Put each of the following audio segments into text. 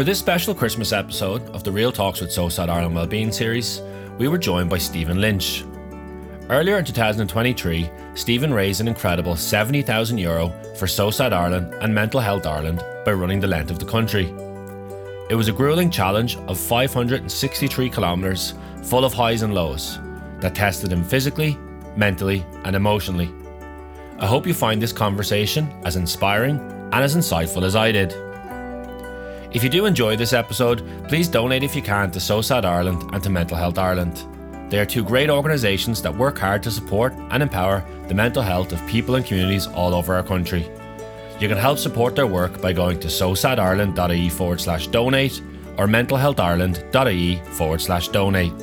For this special Christmas episode of the Real Talks with SOSAD Ireland Wellbeing series, we were joined by Stephen Lynch. Earlier in 2023, Stephen raised an incredible 70,000 euro for SOSAD Ireland and Mental Health Ireland by running the length of the country. It was a grueling challenge of 563 kilometres, full of highs and lows, that tested him physically, mentally, and emotionally. I hope you find this conversation as inspiring and as insightful as I did. If you do enjoy this episode, please donate if you can to SOSAD Ireland and to Mental Health Ireland. They are two great organisations that work hard to support and empower the mental health of people and communities all over our country. You can help support their work by going to sosadireland.ie forward slash donate or mentalhealthireland.ie forward slash donate.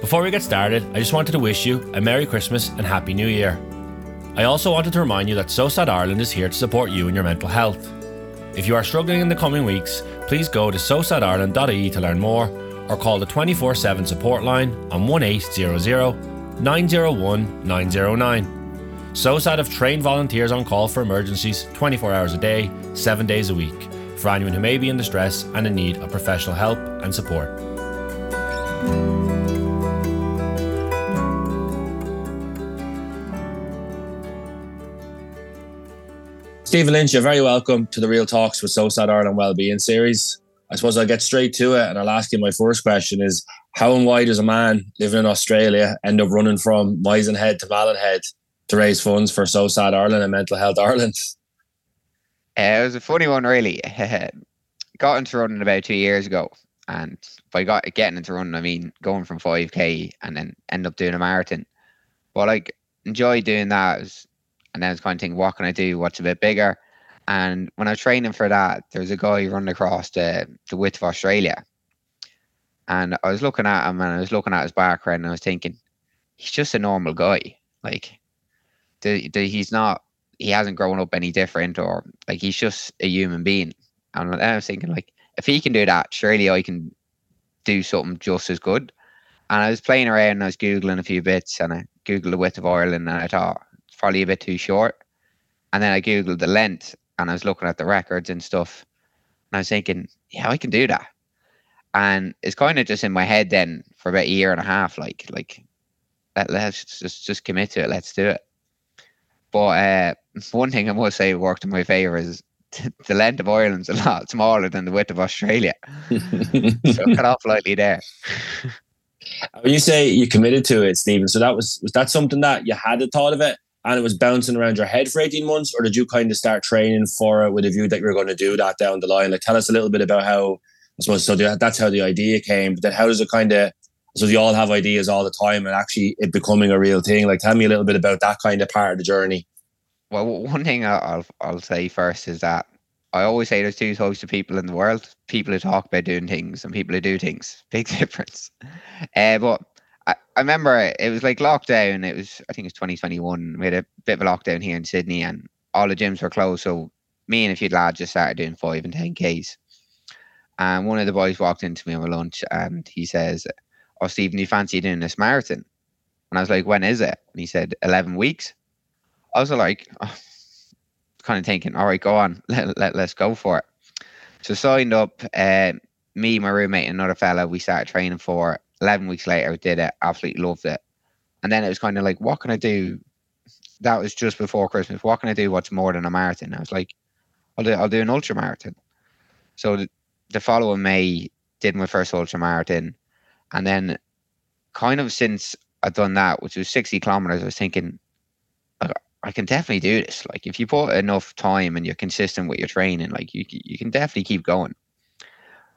Before we get started, I just wanted to wish you a Merry Christmas and Happy New Year. I also wanted to remind you that SOSAD Ireland is here to support you in your mental health. If you are struggling in the coming weeks, please go to sosadireland.ie to learn more or call the 24 7 support line on 1800 901 909. SOSAD have trained volunteers on call for emergencies 24 hours a day, 7 days a week, for anyone who may be in distress and in need of professional help and support. Stephen Lynch, you're very welcome to the Real Talks with SOSAD Ireland Wellbeing series. I suppose I'll get straight to it and I'll ask you my first question is how and why does a man living in Australia end up running from Mizen Head to Malin Head to raise funds for SOSAD Ireland and Mental Health Ireland? Uh, it was a funny one, really. got into running about two years ago, and by got getting into running, I mean going from 5k and then end up doing a marathon. But like enjoy doing that, was, and then I was kind of thinking, what can I do? What's a bit bigger? And when I was training for that, there was a guy running across the, the width of Australia. And I was looking at him and I was looking at his background and I was thinking, he's just a normal guy. Like, the, the, he's not, he hasn't grown up any different or like he's just a human being. And I was thinking, like, if he can do that, surely I can do something just as good. And I was playing around and I was Googling a few bits and I Googled the width of Ireland and I thought probably a bit too short. And then I Googled the length and I was looking at the records and stuff, and I was thinking, yeah, I can do that. And it's kind of just in my head then for about a year and a half, like like let, let's just just commit to it, let's do it. But uh, one thing I must say worked in my favor is the length of Ireland's a lot smaller than the width of Australia. so cut off lightly there. When you say you committed to it, Stephen, so that was was that something that you had a thought of it and it was bouncing around your head for 18 months, or did you kind of start training for it with a view that you were going to do that down the line? Like, tell us a little bit about how, I suppose, so that's how the idea came, but then how does it kind of, so you all have ideas all the time and actually it becoming a real thing? Like, tell me a little bit about that kind of part of the journey. Well, one thing I'll, I'll say first is that I always say there's two types of people in the world people who talk about doing things and people who do things. Big difference. Uh, but I, I remember it was like lockdown. It was I think it was 2021. We had a bit of a lockdown here in Sydney, and all the gyms were closed. So me and a few lads just started doing five and ten k's. And one of the boys walked into me on lunch, and he says, "Oh, Stephen, do you fancy doing this marathon?" And I was like, "When is it?" And he said, 11 weeks." I was like, oh, kind of thinking, "All right, go on, let, let let's go for it." So signed up. Uh, me, my roommate, and another fella, we started training for 11 weeks later, I did it, absolutely loved it. And then it was kind of like, what can I do? That was just before Christmas. What can I do? What's more than a marathon? I was like, I'll do, I'll do an ultra marathon. So the, the following May, did my first ultra marathon. And then, kind of since I'd done that, which was 60 kilometers, I was thinking, I can definitely do this. Like, if you put enough time and you're consistent with your training, like, you, you can definitely keep going.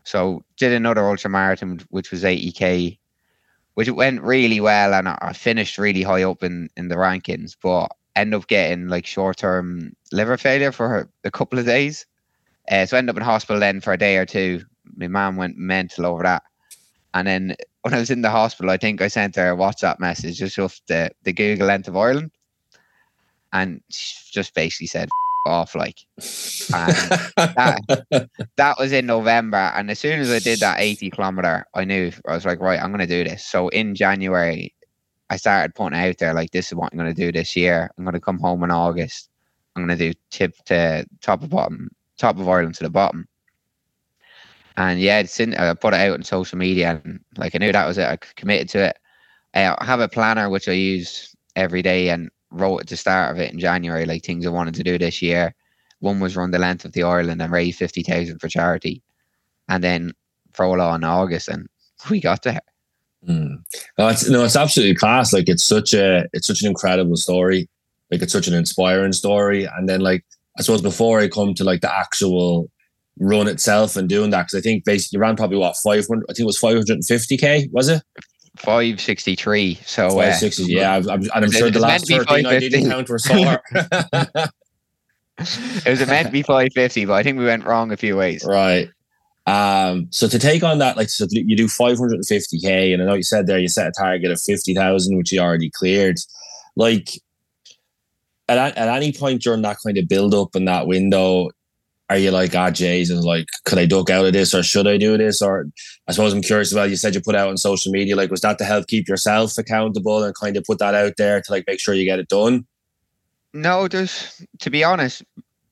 So did another ultra marathon, which was 80k, which went really well, and I finished really high up in in the rankings, but end up getting like short term liver failure for a couple of days. Uh, so I ended up in hospital then for a day or two. My mom went mental over that. And then when I was in the hospital, I think I sent her a WhatsApp message just off the, the Google end of Ireland. And she just basically said, off like that, that was in november and as soon as i did that 80 kilometer i knew i was like right i'm going to do this so in january i started putting out there like this is what i'm going to do this year i'm going to come home in august i'm going to do tip to top of bottom top of ireland to the bottom And yeah, it's in, I put it out on social media, and like I knew that was it. I committed to it. Uh, I have a planner which I use every day, and wrote at the start of it in January, like things I wanted to do this year. One was run the length of the Ireland and raise fifty thousand for charity, and then Frola in August, and we got there. Mm. No, it's no, it's absolutely class. Like it's such a, it's such an incredible story. Like it's such an inspiring story. And then like I suppose before I come to like the actual run itself and doing that, because I think basically you ran probably what five hundred. I think it was five hundred and fifty k. Was it? 563. So, 560, uh, yeah. I'm, and I'm sure the last 13 I didn't count were sore. it was meant to be 550, but I think we went wrong a few ways. Right. Um, so to take on that, like so you do 550k, and I know you said there you set a target of 50,000, which you already cleared. Like at, at any point during that kind of build up in that window, are you like, ah, jays and like, could I duck out of this or should I do this? Or I suppose I'm curious about, you said you put out on social media, like, was that to help keep yourself accountable and kind of put that out there to like make sure you get it done? No, there's, to be honest,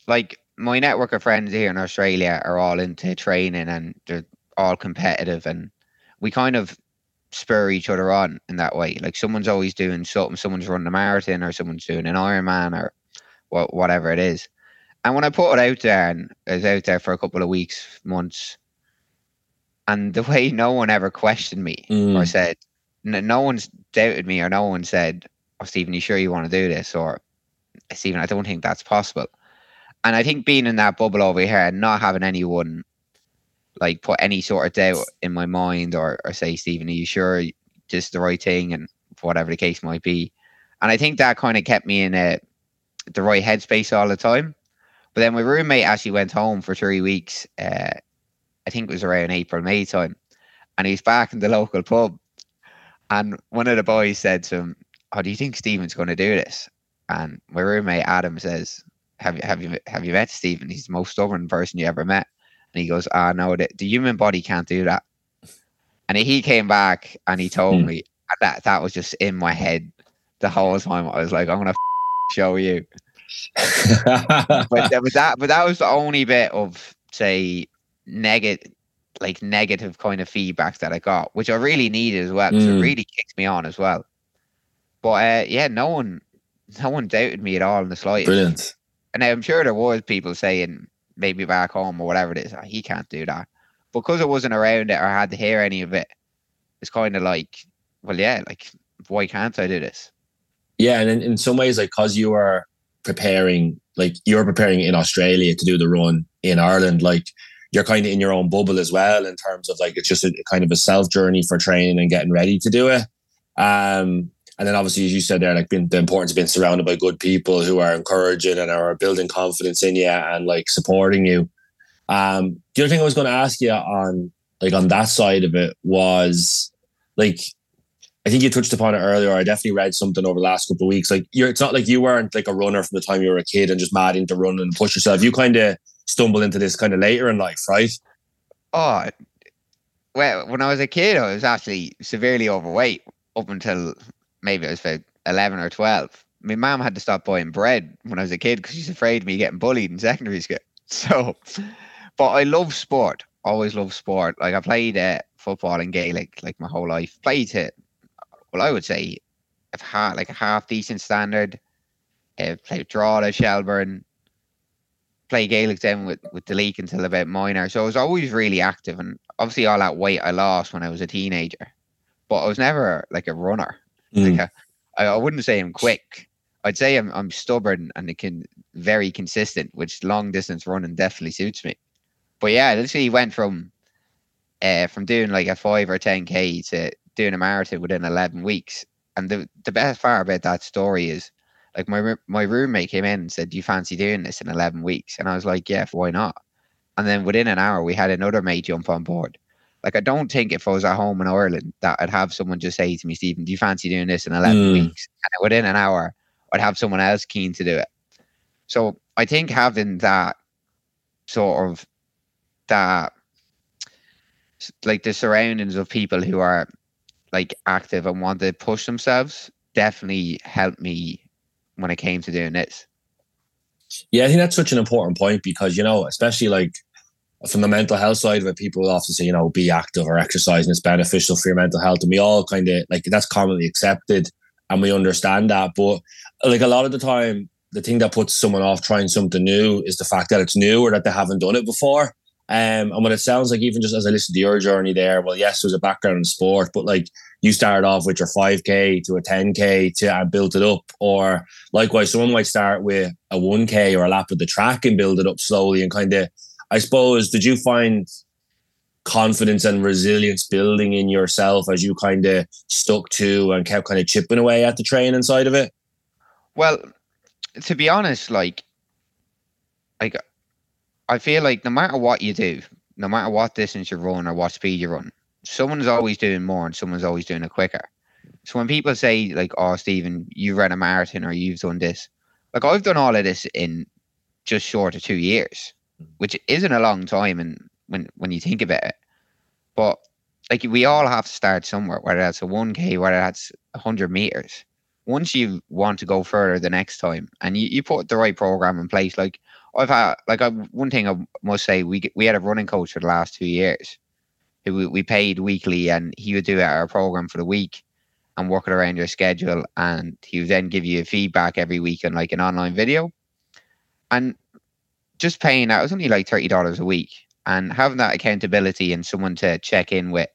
like my network of friends here in Australia are all into training and they're all competitive and we kind of spur each other on in that way. Like someone's always doing something, someone's running a marathon or someone's doing an Ironman or whatever it is and when I put it out there, and it was out there for a couple of weeks, months, and the way no one ever questioned me mm. or said, no one's doubted me or no one said, "Oh, Stephen, you sure you want to do this?" or Stephen, I don't think that's possible. And I think being in that bubble over here and not having anyone like put any sort of doubt in my mind or, or say, Stephen, are you sure this is the right thing? And whatever the case might be. And I think that kind of kept me in a, the right headspace all the time. But then my roommate actually went home for three weeks. Uh, I think it was around April, May time. And he's back in the local pub. And one of the boys said to him, Oh, do you think Stephen's going to do this? And my roommate Adam says, Have you have you have you met Stephen? He's the most stubborn person you ever met. And he goes, Ah, no, the, the human body can't do that. And he came back and he told hmm. me that that was just in my head the whole time. I was like, I'm gonna f- show you but, but that but that was the only bit of say negative like negative kind of feedback that I got, which I really needed as well. Mm. It really kicked me on as well. But uh, yeah, no one no one doubted me at all in the slightest. Brilliant. And I'm sure there was people saying maybe back home or whatever it is, oh, he can't do that. Because I wasn't around it or had to hear any of it, it's kind of like, well, yeah, like why can't I do this? Yeah, and in, in some ways, like because you are preparing like you're preparing in Australia to do the run in Ireland, like you're kind of in your own bubble as well in terms of like it's just a kind of a self journey for training and getting ready to do it. Um, and then obviously, as you said there, like being the importance of being surrounded by good people who are encouraging and are building confidence in you and like supporting you. Um, the other thing I was going to ask you on like on that side of it was like I think you touched upon it earlier. I definitely read something over the last couple of weeks. Like you're, it's not like you weren't like a runner from the time you were a kid and just mad into running and push yourself. You kind of stumbled into this kind of later in life, right? Oh, well, when I was a kid, I was actually severely overweight up until maybe I was about eleven or twelve. My mom had to stop buying bread when I was a kid because she's afraid of me getting bullied in secondary school. So, but I love sport. Always love sport. Like I played uh, football and Gaelic like my whole life. Played it well, I would say, if half like a half decent standard, uh, play Drogheda, Shelbourne, play Gaelic then with with Duleek until about minor. So I was always really active, and obviously all that weight I lost when I was a teenager, but I was never like a runner. Mm. Like a, I, I wouldn't say I'm quick. I'd say I'm I'm stubborn and it can very consistent, which long distance running definitely suits me. But yeah, literally went from uh, from doing like a five or ten k to doing a marathon within 11 weeks. And the, the best part about that story is like my my roommate came in and said, "Do you fancy doing this in 11 weeks?" And I was like, "Yeah, why not?" And then within an hour, we had another mate jump on board. Like I don't think if I was at home in Ireland that I'd have someone just say to me, "Stephen, do you fancy doing this in 11 mm. weeks?" And within an hour, I'd have someone else keen to do it. So I think having that sort of that like the surroundings of people who are like active and want to push themselves definitely helped me when it came to doing this. Yeah, I think that's such an important point because you know, especially like from the mental health side of it, people often say, you know, be active or exercise and it's beneficial for your mental health. And we all kind of like that's commonly accepted and we understand that. But like a lot of the time, the thing that puts someone off trying something new is the fact that it's new or that they haven't done it before. Um, and what it sounds like, even just as I listen to your journey there, well, yes, there's a background in sport, but like you started off with your 5K to a 10K to and built it up. Or likewise, someone might start with a 1K or a lap of the track and build it up slowly and kind of, I suppose, did you find confidence and resilience building in yourself as you kind of stuck to and kept kind of chipping away at the training side of it? Well, to be honest, like, like I feel like no matter what you do, no matter what distance you run or what speed you run, someone's always doing more and someone's always doing it quicker. So when people say like, "Oh, Stephen, you ran a marathon or you've done this," like I've done all of this in just short of two years, mm. which isn't a long time, and when when you think about it, but like we all have to start somewhere, whether that's a one k, whether that's hundred meters. Once you want to go further the next time, and you, you put the right program in place, like I've had like I, one thing I must say we we had a running coach for the last two years who we, we paid weekly and he would do our program for the week and work it around your schedule and he would then give you feedback every week on like an online video. And just paying that was only like thirty dollars a week and having that accountability and someone to check in with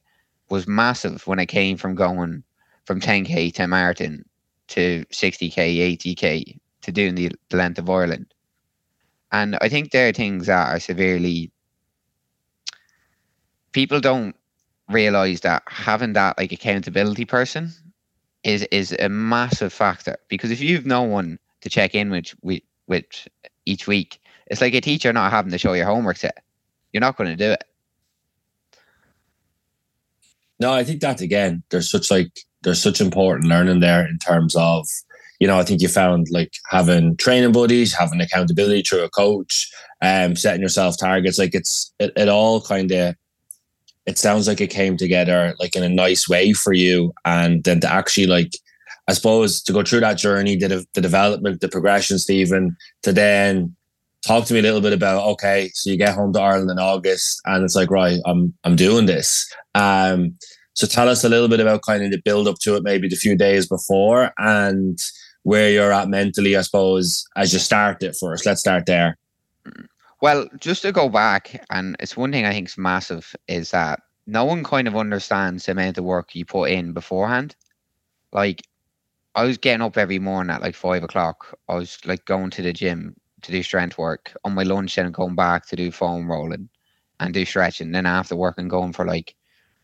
was massive when I came from going from 10k to marathon to 60k 80k to doing the, the length of Ireland and I think there are things that are severely people don't realize that having that like accountability person is is a massive factor because if you've no one to check in with with, with each week, it's like a teacher not having to show your homework set. You're not going to do it. No, I think that again, there's such like there's such important learning there in terms of you know, I think you found like having training buddies, having accountability through a coach, um, setting yourself targets. Like it's it, it all kind of it sounds like it came together like in a nice way for you. And then to actually like I suppose to go through that journey, the, the development, the progression, Stephen, to then talk to me a little bit about okay, so you get home to Ireland in August and it's like, right, I'm I'm doing this. Um so tell us a little bit about kind of the build up to it, maybe the few days before and where you're at mentally, I suppose, as you start it first. Let's start there. Well, just to go back, and it's one thing I think is massive is that no one kind of understands the amount of work you put in beforehand. Like, I was getting up every morning at like five o'clock. I was like going to the gym to do strength work on my lunch and going back to do foam rolling and do stretching. Then after work and going for like,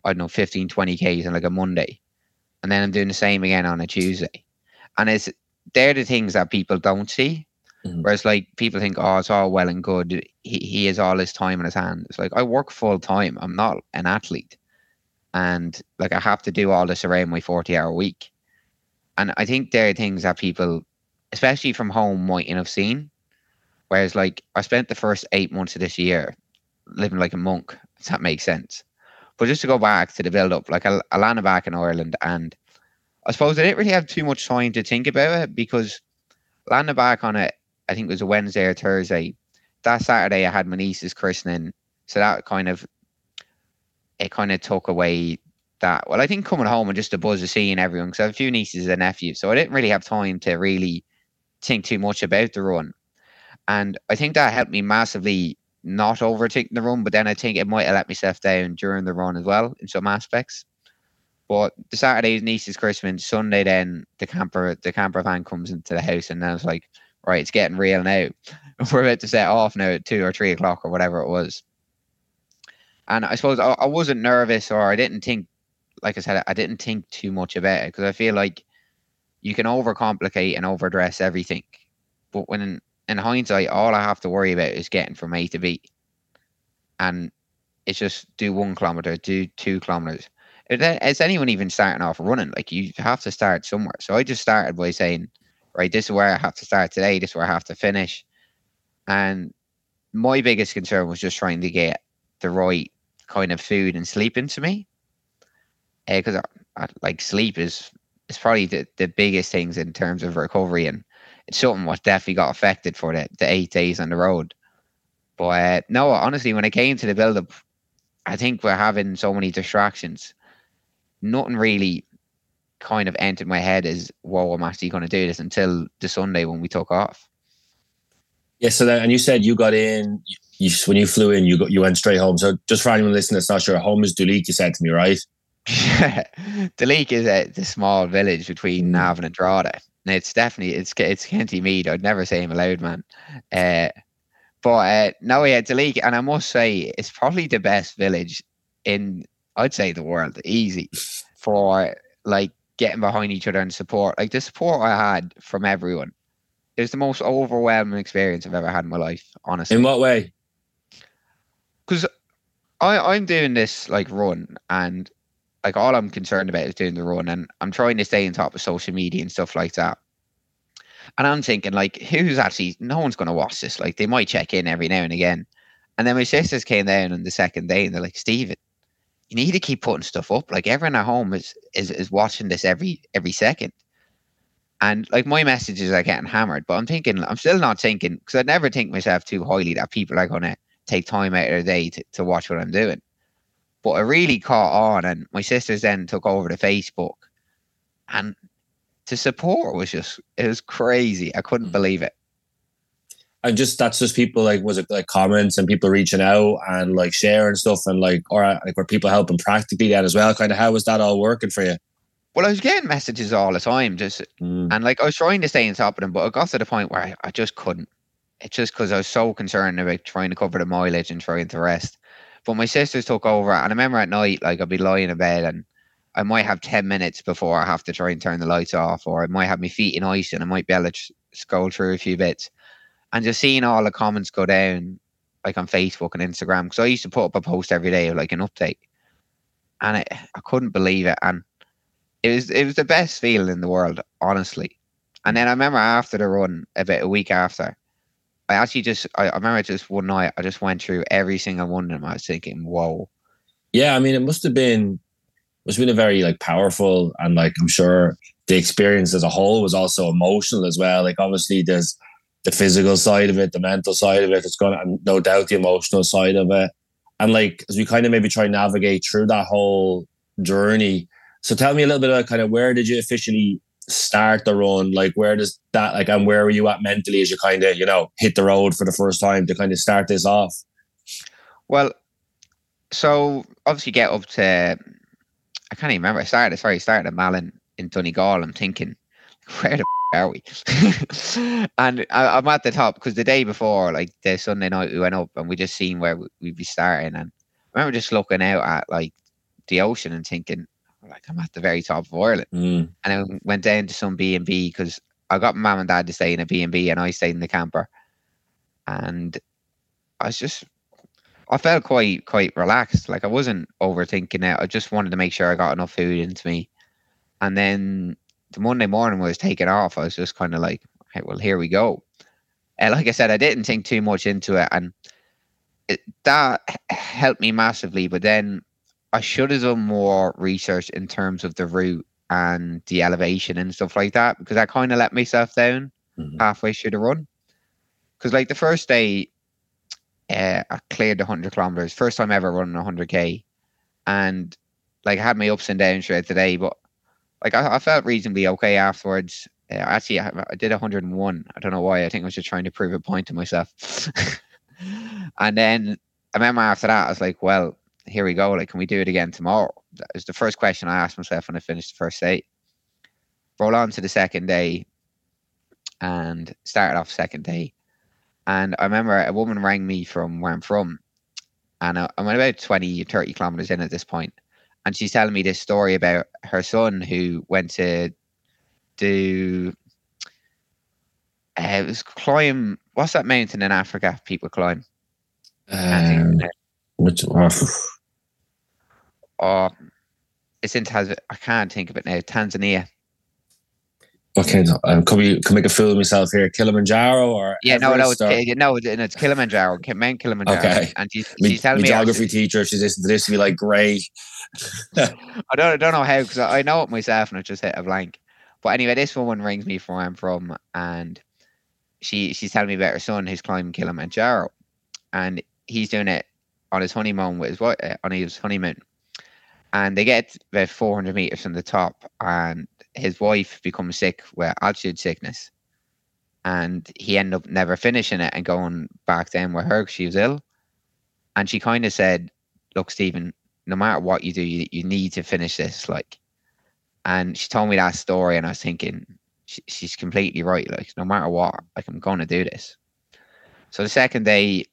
I don't know, 15, 20 Ks on like a Monday. And then I'm doing the same again on a Tuesday. And it's they're the things that people don't see. Mm-hmm. Whereas like people think, oh, it's all well and good. He he has all his time in his hand. It's like I work full time. I'm not an athlete. And like I have to do all this around my 40 hour week. And I think there are things that people, especially from home, mightn't have seen. Whereas like I spent the first eight months of this year living like a monk, if that makes sense. But just to go back to the build up, like landed back in Ireland and I suppose I didn't really have too much time to think about it because landing back on it, I think it was a Wednesday or Thursday. That Saturday, I had my niece's christening, so that kind of it kind of took away that. Well, I think coming home and just the buzz of seeing everyone because I have a few nieces and nephews, so I didn't really have time to really think too much about the run. And I think that helped me massively not overthinking the run, but then I think it might have let myself down during the run as well in some aspects. But the Saturday's niece's Christmas, Sunday then the camper the camper van comes into the house and then it's like, right, it's getting real now. We're about to set off now at two or three o'clock or whatever it was. And I suppose I, I wasn't nervous or I didn't think, like I said, I didn't think too much about it because I feel like you can overcomplicate and overdress everything. But when in, in hindsight, all I have to worry about is getting from A to B. And it's just do one kilometer, do two kilometers is anyone even starting off running? Like you have to start somewhere. So I just started by saying, right, this is where I have to start today. This is where I have to finish. And my biggest concern was just trying to get the right kind of food and sleep into me. Because uh, I, I, like sleep is is probably the, the biggest things in terms of recovery, and it's something what definitely got affected for the, the eight days on the road. But uh, no, honestly, when it came to the build up, I think we're having so many distractions. Nothing really kind of entered my head as, whoa, I'm actually going to do this until the Sunday when we took off. Yeah. So then, and you said you got in. You, when you flew in, you got you went straight home. So just for anyone listening that's not sure, home is Duleek. You said to me, right? Duleek is a the small village between mm. Navan and Drogheda. And it's definitely it's it's County Meath. I'd never say him aloud, man. Uh, but uh, no, yeah, Duleek, and I must say it's probably the best village in I'd say the world. Easy for like getting behind each other and support. Like the support I had from everyone. It was the most overwhelming experience I've ever had in my life, honestly. In what way? Because I I'm doing this like run and like all I'm concerned about is doing the run and I'm trying to stay on top of social media and stuff like that. And I'm thinking like who's actually no one's gonna watch this. Like they might check in every now and again. And then my sisters came down on the second day and they're like, Stephen, you need to keep putting stuff up. Like everyone at home is is is watching this every every second. And like my messages are getting hammered, but I'm thinking I'm still not thinking because I never think myself too highly that people are gonna take time out of their day to, to watch what I'm doing. But I really caught on and my sisters then took over the Facebook and to support was just it was crazy. I couldn't mm. believe it and just that's just people like was it like comments and people reaching out and like sharing stuff and like or like were people helping practically that as well? Kind of how was that all working for you? Well, I was getting messages all the time, just mm. and like I was trying to stay on top of them, but I got to the point where I, I just couldn't. It's just because I was so concerned about trying to cover the mileage and trying to rest. But my sisters took over, and I remember at night, like I'd be lying in bed and I might have 10 minutes before I have to try and turn the lights off, or I might have my feet in ice and I might be able to scroll through a few bits and just seeing all the comments go down like on Facebook and Instagram because I used to put up a post every day of like an update, and it, I couldn't believe it, and it was it was the best feeling in the world, honestly. And then I remember after the run, about a week after, I actually just I, I remember just one night I just went through every single one of them. I was thinking, whoa. Yeah, I mean, it must have been have been a very like powerful and like I'm sure the experience as a whole was also emotional as well. Like obviously there's the physical side of it, the mental side of it. It's going to, no doubt, the emotional side of it. And like, as we kind of maybe try and navigate through that whole journey. So tell me a little bit about kind of where did you officially start the run? Like, where does that, like, and where were you at mentally as you kind of, you know, hit the road for the first time to kind of start this off? Well, so obviously get up to, I can't even remember. I started, sorry, started at Malin in Donegal. I'm thinking, where the are we? and I, am at the top because the day before, like the Sunday night, we went up and we just seen where we'd be starting. And I remember just looking out at like the ocean and thinking, like I'm at the very top of Ireland. Mm. And I went down to some B and B because I got my mum and dad to stay in a B and B, and I stayed in the camper. And I was just, I felt quite quite relaxed. Like I wasn't overthinking it. I just wanted to make sure I got enough food into me. And then the Monday morning was taken off, I was just kind of like, okay, well, here we go. And like I said, I didn't think too much into it, and it, that helped me massively. But then I should have done more research in terms of the route and the elevation and stuff like that because I kind of let myself down mm-hmm. halfway through the run. Because like the first day, uh, I cleared the hundred kilometers, first time ever running hundred k, and like I had my ups and downs throughout the day, but like I, I felt reasonably okay afterwards. Uh, actually, I, I, did 101. I don't know why. I think I was just trying to prove a point to myself. and then I remember after that, I was like, well, here we go. Like, can we do it again tomorrow? That was the first question I asked myself when I finished the first day. Roll on to the second day and started off second day. And I remember a woman rang me from where I'm from. And I, I'm about 20, 30 kilometers in at this point and she's telling me this story about her son who went to do uh, it was climb what's that mountain in Africa people climb? Um, which oh, oh it's in Tanzania I can't think of it now Tanzania okay um, can we can make a fool of myself here Kilimanjaro or yeah Everest no no it's, or? no it's Kilimanjaro Mount Kilimanjaro okay and she's, she's telling me geography teacher she's listening to this to be like great I don't I don't know how because I know it myself and I just hit a blank. But anyway, this woman rings me from where I'm from, and she she's telling me about her son who's climbing Kilimanjaro, and he's doing it on his honeymoon with his wife uh, on his honeymoon, and they get about 400 meters from the top, and his wife becomes sick with altitude sickness, and he ended up never finishing it and going back down with her because she was ill, and she kind of said, "Look, Stephen, no matter what you do, you, you need to finish this." Like, and she told me that story, and I was thinking, she, she's completely right. Like, no matter what, like I'm going to do this. So the second day,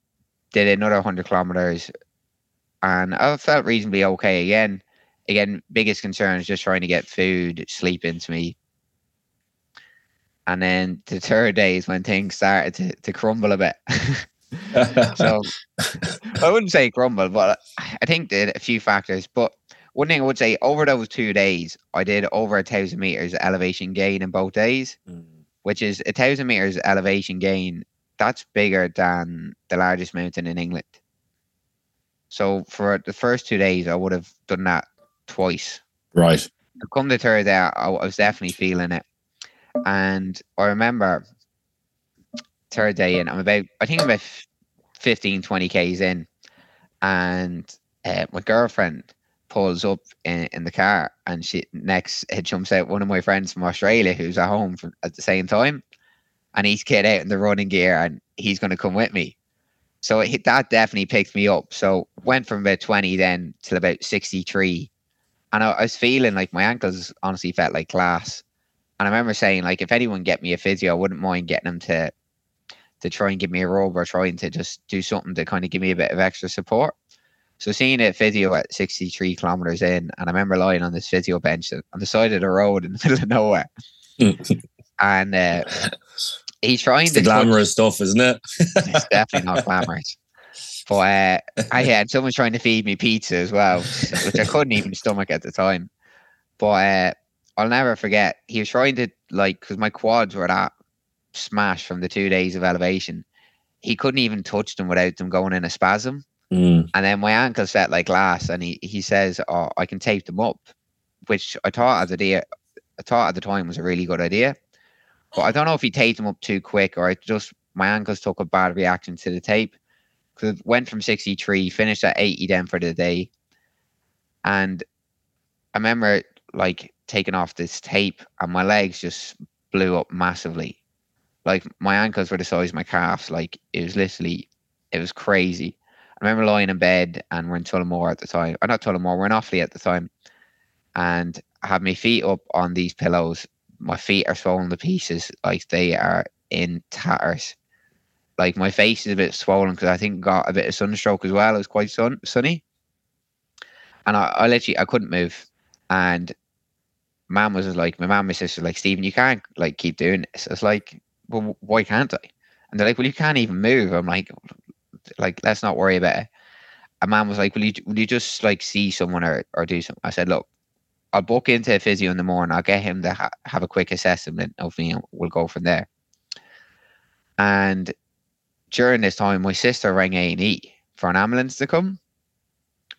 did another 100 kilometers, and I felt reasonably okay again. Again, biggest concern is just trying to get food, sleep into me. And then the third day is when things started to, to crumble a bit. so I wouldn't say crumble, but I think that a few factors. But one thing I would say over those two days, I did over a thousand meters elevation gain in both days, Mm. which is a thousand meters elevation gain. That's bigger than the largest mountain in England. So for the first two days, I would have done that twice. right. Come the third day, I, I was definitely feeling it, and I remember third day in. I'm about, I think I'm about 15, 20 k's in, and uh, my girlfriend pulls up in, in the car, and she next it jumps out one of my friends from Australia who's at home from, at the same time, and he's kid out in the running gear, and he's going to come with me. So it, that definitely picked me up. So went from about 20 then till about 63. And I, I was feeling like my ankles honestly felt like glass. And I remember saying, like, if anyone get me a physio, I wouldn't mind getting them to to try and give me a rub or trying to just do something to kind of give me a bit of extra support. So seeing a physio at 63 kilometers in, and I remember lying on this physio bench on the side of the road in the middle of nowhere. and uh, he's trying It's to the touch- glamorous stuff, isn't it? it's definitely not glamorous. But uh, I had someone trying to feed me pizza as well, which I couldn't even stomach at the time. But uh, I'll never forget. He was trying to like because my quads were that smashed from the two days of elevation. He couldn't even touch them without them going in a spasm. Mm. And then my ankles felt like glass, and he, he says, "Oh, I can tape them up," which I thought at the day, I thought at the time was a really good idea. But I don't know if he taped them up too quick, or it just my ankles took a bad reaction to the tape because it went from sixty three, finished at eighty then for the day, and I remember like taking off this tape, and my legs just blew up massively. Like my ankles were the size of my calves. Like it was literally, it was crazy. I remember lying in bed and we're in Tullamore at the time. I'm not Tullamore, we're in Offaly at the time. And I had my feet up on these pillows. My feet are swollen to pieces. Like they are in tatters. Like my face is a bit swollen because I think got a bit of sunstroke as well. It was quite sun sunny. And I, I literally I couldn't move. And mom was like, my mom and my sister like, Stephen, you can't like keep doing this. It's like, well, why can't I? And they're like, well, you can't even move. I'm like, like let's not worry about it. A man was like, "Will you will you just like see someone or, or do something?" I said, "Look, I'll book into a physio in the morning. I'll get him to ha- have a quick assessment of me, and we'll go from there." And during this time, my sister rang A and E for an ambulance to come,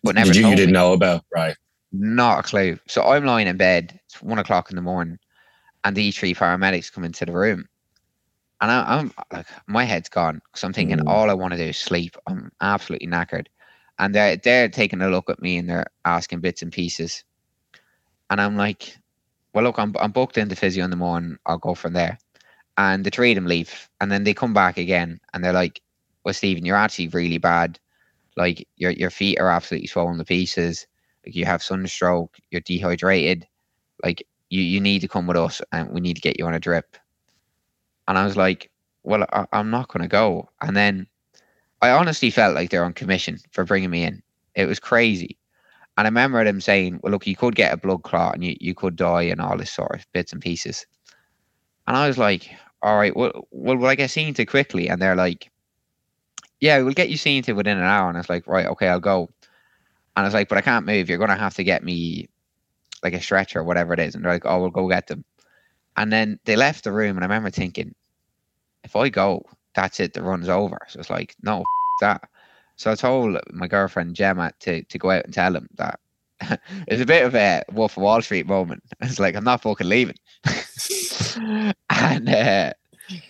but never Did you, you didn't know about, right? Not a clue. So I'm lying in bed. It's one o'clock in the morning, and these three paramedics come into the room, and I, I'm like, my head's gone because I'm thinking Mm. all I want to do is sleep. I'm absolutely knackered, and they're they're taking a look at me and they're asking bits and pieces, and I'm like, well, look, I'm I'm booked into physio in the morning. I'll go from there, and the three of them leave, and then they come back again, and they're like, well, Stephen, you're actually really bad. Like your your feet are absolutely swollen to pieces like you have sunstroke, you're dehydrated, like you, you need to come with us and we need to get you on a drip. And I was like, well, I, I'm not going to go. And then I honestly felt like they're on commission for bringing me in. It was crazy. And I remember them saying, well, look, you could get a blood clot and you, you could die and all this sort of bits and pieces. And I was like, all right, well, well, will I get seen to quickly? And they're like, yeah, we'll get you seen to within an hour. And I was like, right, okay, I'll go. And I was like, but I can't move. You're going to have to get me like a stretcher or whatever it is. And they're like, oh, we'll go get them. And then they left the room. And I remember thinking, if I go, that's it. The run's over. So it's like, no, f- that. So I told my girlfriend Gemma to, to go out and tell him that it's a bit of a Wolf of Wall Street moment. It's like, I'm not fucking leaving. And uh,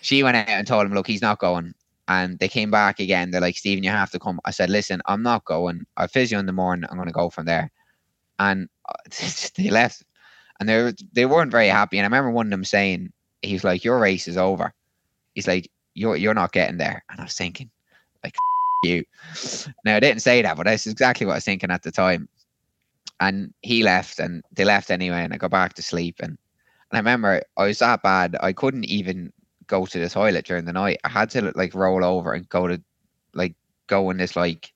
she went out and told him, look, he's not going. And they came back again. They're like, Stephen, you have to come. I said, listen, I'm not going. I'll physio in the morning. I'm going to go from there. And uh, they left, and they they weren't very happy. And I remember one of them saying, he's like, your race is over. He's like, you're you're not getting there. And I was thinking, like, you. Now I didn't say that, but that's exactly what I was thinking at the time. And he left, and they left anyway. And I go back to sleep, and I remember I was that bad. I couldn't even go to the toilet during the night. I had to like roll over and go to like go in this like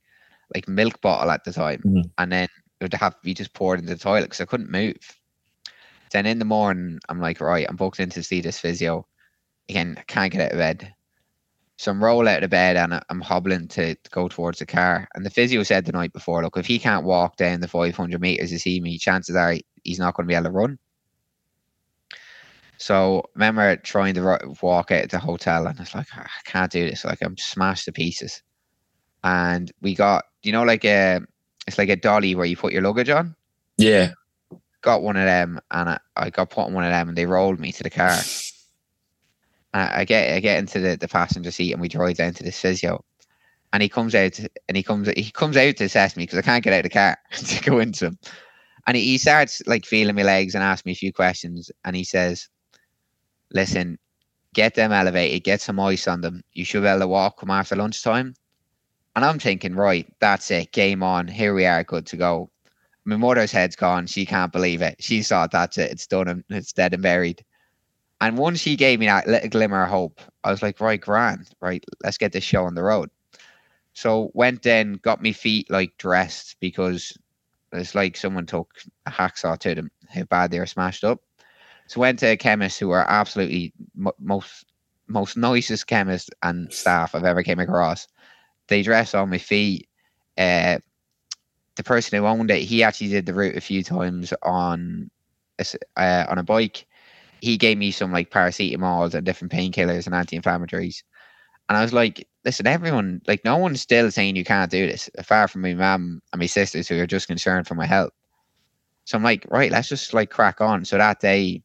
like milk bottle at the time, Mhm. and then it would have to be just poured into the toilet because I couldn't move. Then in the morning, I'm like, right, I'm booked in to see this physio. Again, I can't get out of bed. So I'm roll out of bed and I'm hobbling to, to go towards the car. And the physio said the night before, look, if he can't walk down the 500 meters to see me, chances are he's not going to be able to run. So I remember trying to walk out of the hotel and it's like, "Ah, I can't do this. Like I'm smashed to pieces. And we got, you know, like a, it's like a dolly where you put your luggage on. Yeah. Got one of them and I, I got put in one of them and they rolled me to the car. I, I get I get into the, the passenger seat and we drive down to this physio. And he comes out and he comes he comes out to assess me because I can't get out of the car to go into him. And he, he starts like feeling my legs and asks me a few questions. And he says, Listen, get them elevated, get some ice on them. You should be able to walk come after lunchtime. And I'm thinking, right, that's it, game on. Here we are, good to go. My mother's head's gone. She can't believe it. She thought that's it. It's done and it's dead and buried. And once she gave me that little glimmer of hope, I was like, right, grand, right, let's get this show on the road. So went in, got me feet like dressed because it's like someone took a hacksaw to them, how bad they were smashed up. So went to a chemist who were absolutely mo- most most nicest chemist and staff I've ever came across. They dressed on my feet. Uh, the person who owned it, he actually did the route a few times on a uh, on a bike. He gave me some like paracetamols and different painkillers and anti-inflammatories. And I was like, listen, everyone, like no one's still saying you can't do this, far from my mum and my sisters who are just concerned for my health. So I'm like, right, let's just like crack on. So that day,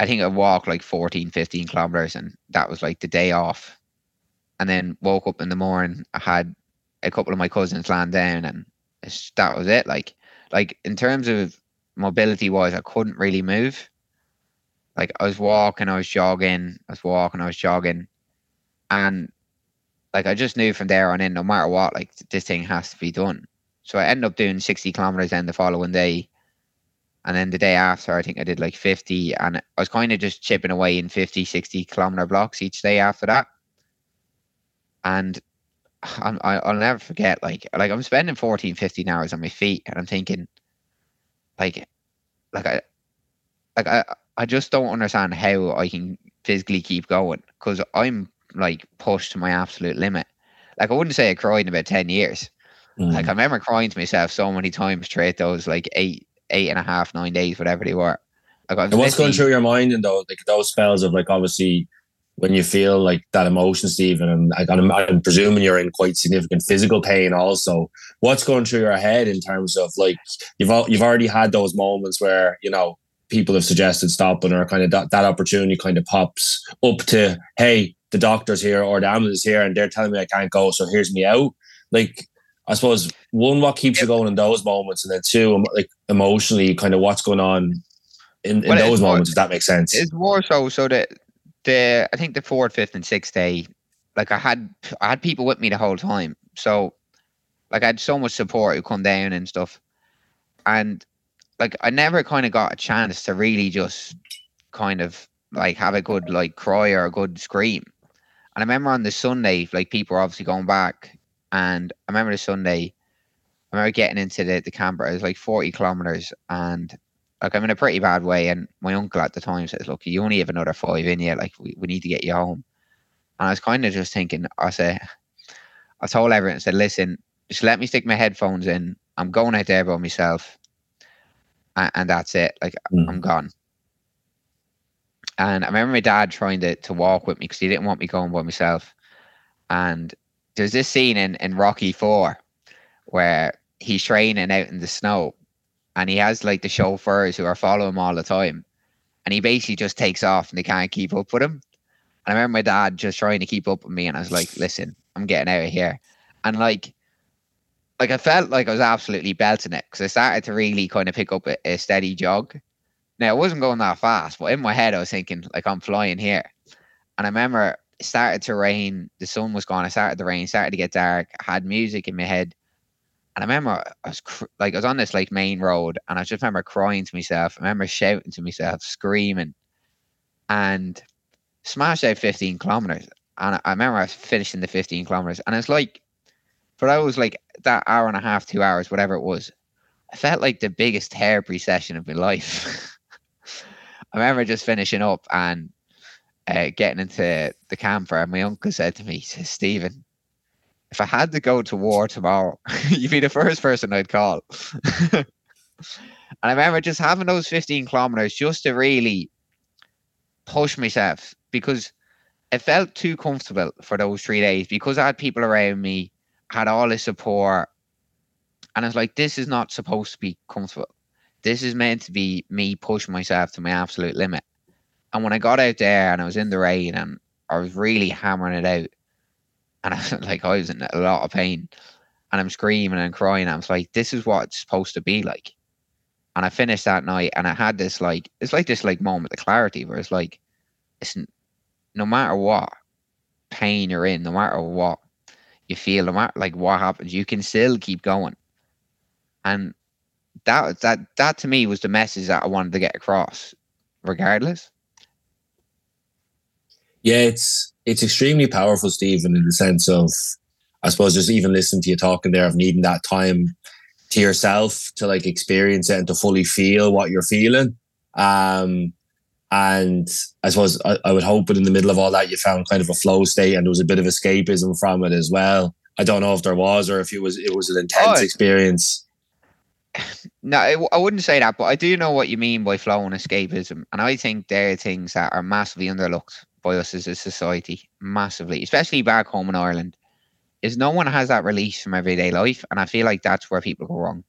I think I walked like 14, 15 kilometers, and that was like the day off. And then woke up in the morning. I had a couple of my cousins land down, and that was it. Like, like in terms of mobility wise, I couldn't really move. Like I was walking, I was jogging, I was walking, I was jogging, and like I just knew from there on in, no matter what, like this thing has to be done. So I ended up doing 60 kilometers then the following day. And then the day after, I think I did like 50. And I was kind of just chipping away in 50, 60 kilometer blocks each day after that. And I'm, I'll never forget, like, like I'm spending 14, 15 hours on my feet. And I'm thinking, like, like I, like I, I just don't understand how I can physically keep going because I'm like pushed to my absolute limit. Like I wouldn't say I cried in about 10 years. Mm. Like I remember crying to myself so many times straight those like eight, eight and a half, nine days, whatever they were. I And what's going through your mind in those like those spells of like obviously when you feel like that emotion, Stephen, and I, I'm, I'm presuming you're in quite significant physical pain also. What's going through your head in terms of like you've you've already had those moments where you know people have suggested stopping or kind of that, that opportunity kind of pops up to hey the doctor's here or the ambulance is here and they're telling me I can't go so here's me out like I suppose one what keeps you going in those moments and then two like emotionally kind of what's going on in, in Well, those more- moments if that makes sense It's more so so that the I think the fourth, fifth, and sixth day, like I had I had people with me the whole time. So like I had so much support who come down and stuff. And like I never kind of got a chance to really just kind of like have a good like cry or a good scream. And I remember on the Sunday, like people were obviously going back. And I remember the Sunday, I remember getting into the, the camper. It was like 40 kilometers and like I'm in a pretty bad way. And my uncle at the time says, Look, you only have another five in you, like we, we need to get you home. And I was kind of just thinking, I said I told everyone, I said, listen, just let me stick my headphones in. I'm going out there by myself. And, and that's it. Like Mm. I'm gone. And I remember my dad trying to, to walk with me because he didn't want me going by myself. And there's this scene in, in Rocky Four where he's training out in the snow and he has like the chauffeurs who are following him all the time. And he basically just takes off and they can't keep up with him. And I remember my dad just trying to keep up with me, and I was like, "Listen, I'm getting out of here." And like, like I felt like I was absolutely belting it because I started to really kind of pick up a, a steady jog. Now I wasn't going that fast, but in my head I was thinking like I'm flying here. And I remember started to rain. The sun was gone. I started to rain. Started to get dark. I had music in my head, and I remember I was cr- like I was on this like main road, and I just remember crying to myself. I remember shouting to myself, screaming, and smashed out 15 kilometers. And I, I remember I was finishing the 15 kilometers, and it's like for those like that hour and a half, two hours, whatever it was, I felt like the biggest therapy session of my life. I remember just finishing up and uh, getting into the camper, and my uncle said to me, says, Stephen, if I had to go to war tomorrow, you'd be the first person I'd call. and I remember just having those 15 kilometers just to really push myself because it felt too comfortable for those three days because I had people around me, had all the support, and I was like, this is not supposed to be comfortable. This is meant to be me pushing myself to my absolute limit. And when I got out there and I was in the rain and I was really hammering it out, and I like, I was in a lot of pain, and I'm screaming and crying. I was like, this is what it's supposed to be like. And I finished that night, and I had this like, it's like this like moment of clarity where it's like, it's no matter what pain you're in, no matter what you feel, no matter like what happens, you can still keep going. And that that that to me was the message that I wanted to get across, regardless. Yeah, it's it's extremely powerful, Stephen, in the sense of I suppose just even listening to you talking there of needing that time to yourself to like experience it and to fully feel what you're feeling. Um and I suppose I, I would hope that in the middle of all that you found kind of a flow state and there was a bit of escapism from it as well. I don't know if there was or if it was it was an intense Oh, experience. No, I, I wouldn't say that, but I do know what you mean by flow and escapism, and I think they're things that are massively underlooked by us as a society, massively, especially back home in Ireland. Is no one has that release from everyday life, and I feel like that's where people go wrong.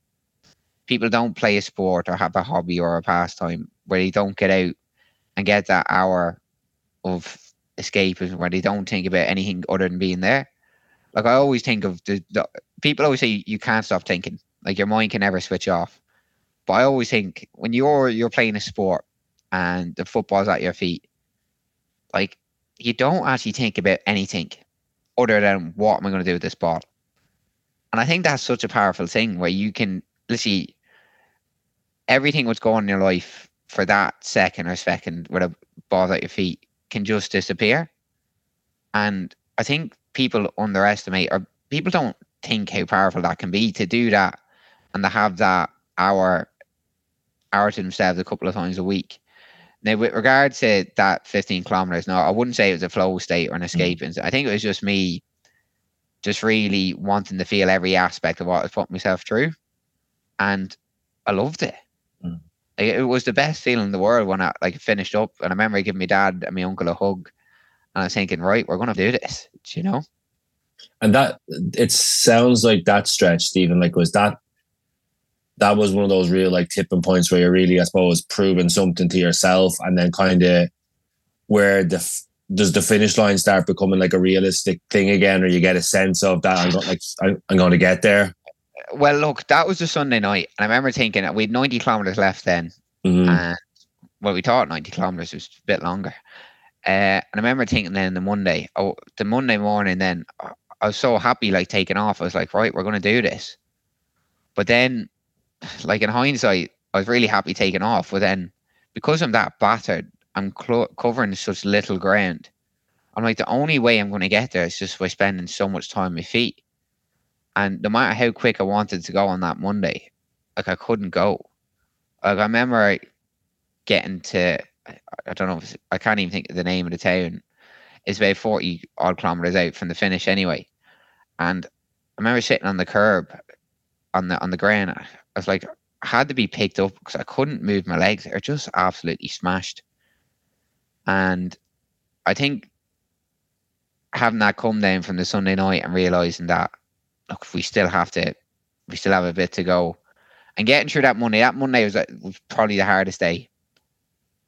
People don't play a sport or have a hobby or a pastime where they don't get out and get that hour of escapism, where they don't think about anything other than being there. Like I always think of the, the people always say you can't stop thinking like your mind can never switch off. But I always think when you're you're playing a sport and the football's at your feet, like you don't actually think about anything other than what am I going to do with this ball. And I think that's such a powerful thing where you can literally everything what's going on in your life for that second or second with a ball at your feet can just disappear. And I think people underestimate or people don't think how powerful that can be to do that and to have that hour hour to themselves a couple of times a week. Now, with regards to that 15 kilometers, no, I wouldn't say it was a flow state or an escaping. I think it was just me just really wanting to feel every aspect of what I was putting myself through. And I loved it. Mm. Like, it was the best feeling in the world when I like finished up. And I remember giving my dad and my uncle a hug. And I was thinking, right, we're going to do this. Do you know? And that it sounds like that stretch, Stephen, like was that that was one of those real like tipping points where you're really, I suppose, proving something to yourself, and then kind of where the does the finish line start becoming like a realistic thing again, or you get a sense of that I'm like I'm, I'm going to get there. Well, look, that was the Sunday night. And I remember thinking we had 90 kilometers left then. Mhm. and well, we thought 90 kilometers was a bit longer. Uh, and I remember thinking then the Monday, oh, the Monday morning, then uh, I was so happy, like taking off. I was like, right, we're going to do this. But then, like in hindsight, I was really happy taking off. But then, because I'm that battered, I'm covering such little ground. I'm like, the only way I'm going to get there is just by spending so much time on my feet. And no matter how quick I wanted to go on that Monday, like I couldn't go. Like I remember getting to I, don't know, I can't even think of the name of the town. It's about forty odd kilometers out from the finish anyway. And I remember sitting on the curb on the on the ground. I was like, had to be picked up because I couldn't move my legs. They're just absolutely smashed. And I think having that come down from the Sunday night and realizing that look, we still have to we still have a bit to go. And getting through that Monday, that Monday was, was probably the hardest day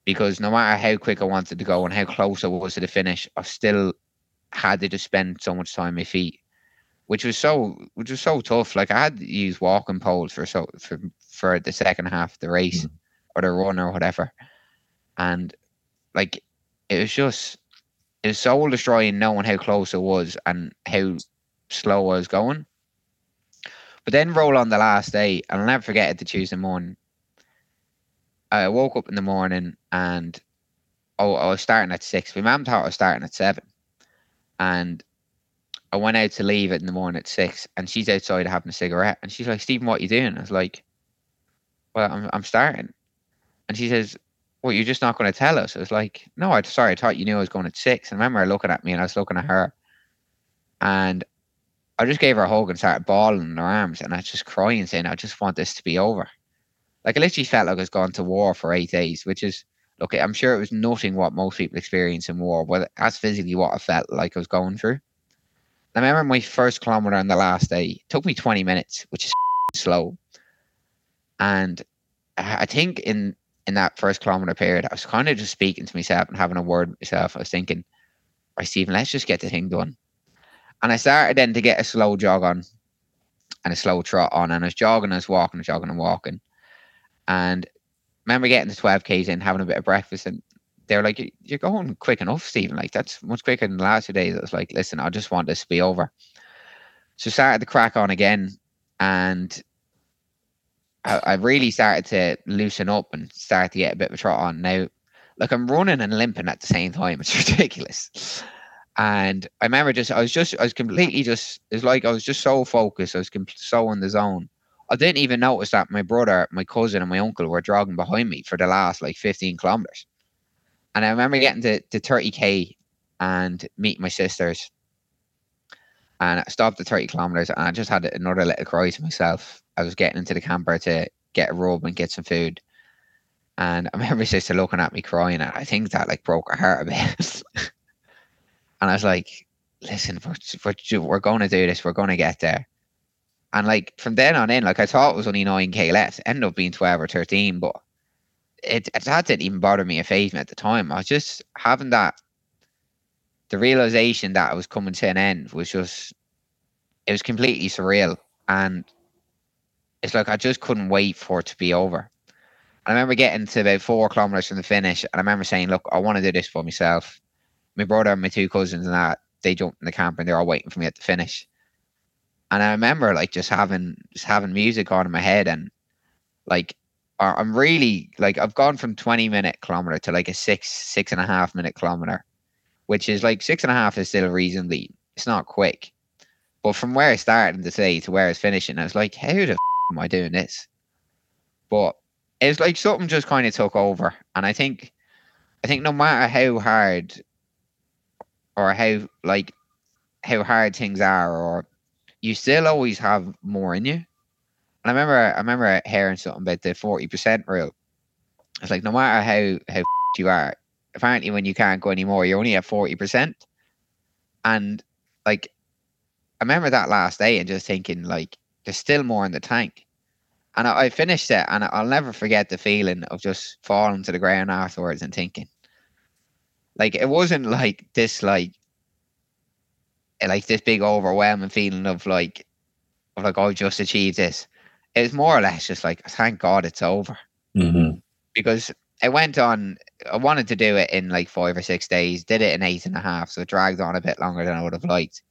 because no matter how quick I wanted to go and how close I was to the finish, I still had to just spend so much time on my feet, which was so which was so tough. Like I had to use walking poles for so for for the second half of the race Mm. or the run or whatever, and like it was just it was soul destroying knowing how close it was and how slow I was going. But then roll on the last day, and I'll never forget it. The Tuesday morning, I woke up in the morning and oh, I was starting at six. My mum thought I was starting at seven, and I went out to leave it in the morning at six, and she's outside having a cigarette, and she's like, "Stephen, what are you doing?" I was like, "Well, I'm I'm starting," and she says, "Well, you're just not going to tell us." I was like, "No, I'm sorry. I thought you knew I was going at six. And I remember her looking at me, and I was looking at her, and I just gave her a hug and started bawling in her arms, and I was just crying, saying, "I just want this to be over." Like I literally felt like I was gone to war for eight days, which is look. I'm sure it was nothing what most people experience in war, but that's physically what I felt like I was going through. I remember my first kilometer on the last day took me 20 minutes, which is slow. And I I think in in that first kilometer period, I was kind of just speaking to myself and having a word with myself. I was thinking, right, Stephen, let's just get the thing done. And I started then to get a slow jog on and a slow trot on. And I was jogging, I was walking, I was jogging and walking. And remember getting the 12 Ks in, having a bit of breakfast, and they were like, You're going quick enough, Stephen. Like, that's much quicker than the last two days. Was like, Listen, I just want this to be over. So started to crack on again, and I, I really started to loosen up and start to get a bit of a trot on. Now, like I'm running and limping at the same time. It's ridiculous. And I remember just, I was just, I was completely just, it's like I was just so focused. I was com- so in the zone. I didn't even notice that my brother, my cousin, and my uncle were jogging behind me for the last like 15 kilometers. And I remember getting to, to 30k and meeting my sisters. And I stopped at 30 kilometers and I just had another little cry to myself. I was getting into the camper to get a rub and get some food. And I remember my sister looking at me crying, and I think that like broke her heart a bit. and I was like, "Listen, we're we're, we're going to do this. We're going to get there." And like from then on in, like I thought it was only nine k left. Ended up being twelve or thirteen, but it that didn't even bother me a phase at the time. I was just having that the realization that I was coming to an end was just it was completely surreal, and it's like I just couldn't wait for it to be over. I remember getting to about four kilometers from the finish, and I remember saying, "Look, I want to do this for myself." My brother and my two cousins and that they jumped in the camper and they're all waiting for me at the finish. And I remember like just having just having music on in my head and like I'm really like I've gone from 20 minute kilometer to like a six six and a half minute kilometer, which is like six and a half is still reasonably it's not quick, but from where I started to say to where I was finishing, I was like, how the f- am I doing this? But it's like something just kind of took over, and I think I think no matter how hard or how like how hard things are, or you still always have more in you. I remember I remember hearing something about the forty percent rule. It's like no matter how how you are, apparently when you can't go anymore, you're only at forty percent. And like I remember that last day and just thinking like there's still more in the tank. And I, I finished it and I'll never forget the feeling of just falling to the ground afterwards and thinking. Like it wasn't like this like like this big overwhelming feeling of like of like oh just achieved this. It was more or less just like thank God it's over Mm-hmm. because it went on. I wanted to do it in like five or six days. Did it in eight and a half, so it dragged on a bit longer than I would have liked.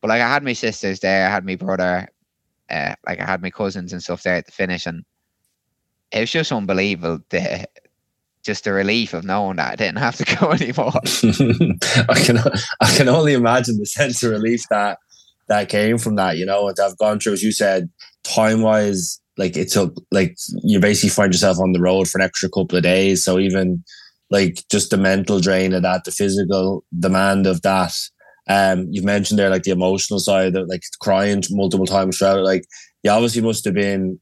But like I had my sisters there, I had my brother, uh, like I had my cousins and stuff there at the finish, and it was just unbelievable. The just the relief of knowing that I didn't have to go anymore. I can I can only imagine the sense of relief that that came from that, you know, and to have gone through, as you said, time wise, like it took like you basically find yourself on the road for an extra couple of days. So even like just the mental drain of that, the physical demand of that. Um, you've mentioned there like the emotional side, of, like crying multiple times throughout. Like you obviously must have been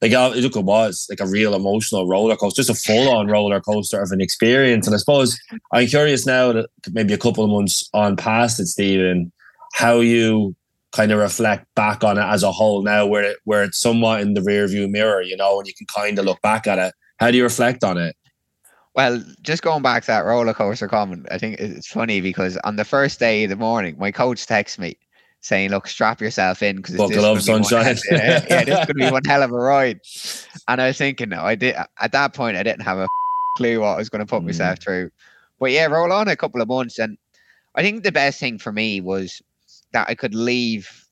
like look, it was like a real emotional roller coaster, just a full on roller coaster of an experience. And I suppose I'm curious now that maybe a couple of months on past it, Stephen, how you kind of reflect back on it as a whole now, where it, where it's somewhat in the rear view mirror, you know, and you can kind of look back at it. How do you reflect on it? Well, just going back to that roller coaster comment, I think it's funny because on the first day of the morning, my coach texts me saying, "Look, strap yourself in because Buckle up, sunshine." yeah, yeah, this going to be one hell of a ride." And I was thinking, no, I did at that point, I didn't have a clue what I was going to put Mm. myself through. But yeah, roll on a couple of months, and I think the best thing for me was that I could leave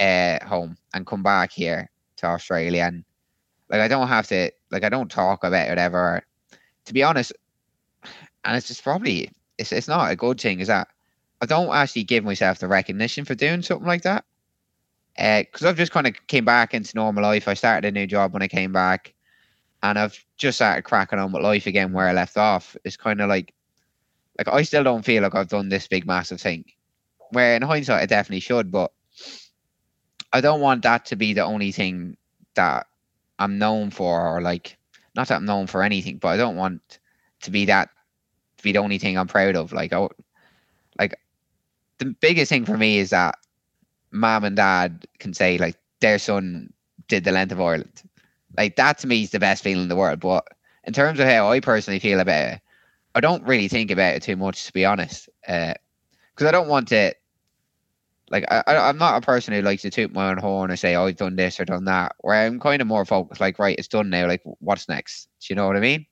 uh, home and come back here to Australia, and like I don't have to, like I don't talk about it ever. To be honest, and it's just probably it's it's not a good thing, is that I don't actually give myself the recognition for doing something like that. Because I've just kind of came back into normal life. I started a new job when I came back, and I've just started cracking on with life again where I left off. It's kind of like, like I still don't feel like I've done this big massive thing. Where in hindsight, I definitely should, but I don't want that to be the only thing that I'm known for, or like, not that I'm known for anything, but I don't want to be that to be the only thing I'm proud of. Like, I, like the biggest thing for me is that mom and dad can say like their son did the length of Ireland. Like that to me is the best feeling in the world. But in terms of how I personally feel about it, I don't really think about it too much to be honest. Uh, Because I don't want to. Like I, I'm not a person who likes to toot my own horn or say, "Oh, I've done this or done that." Where I'm kind of more focused, like, right, it's done now. Like, what's next? Do you know what I mean?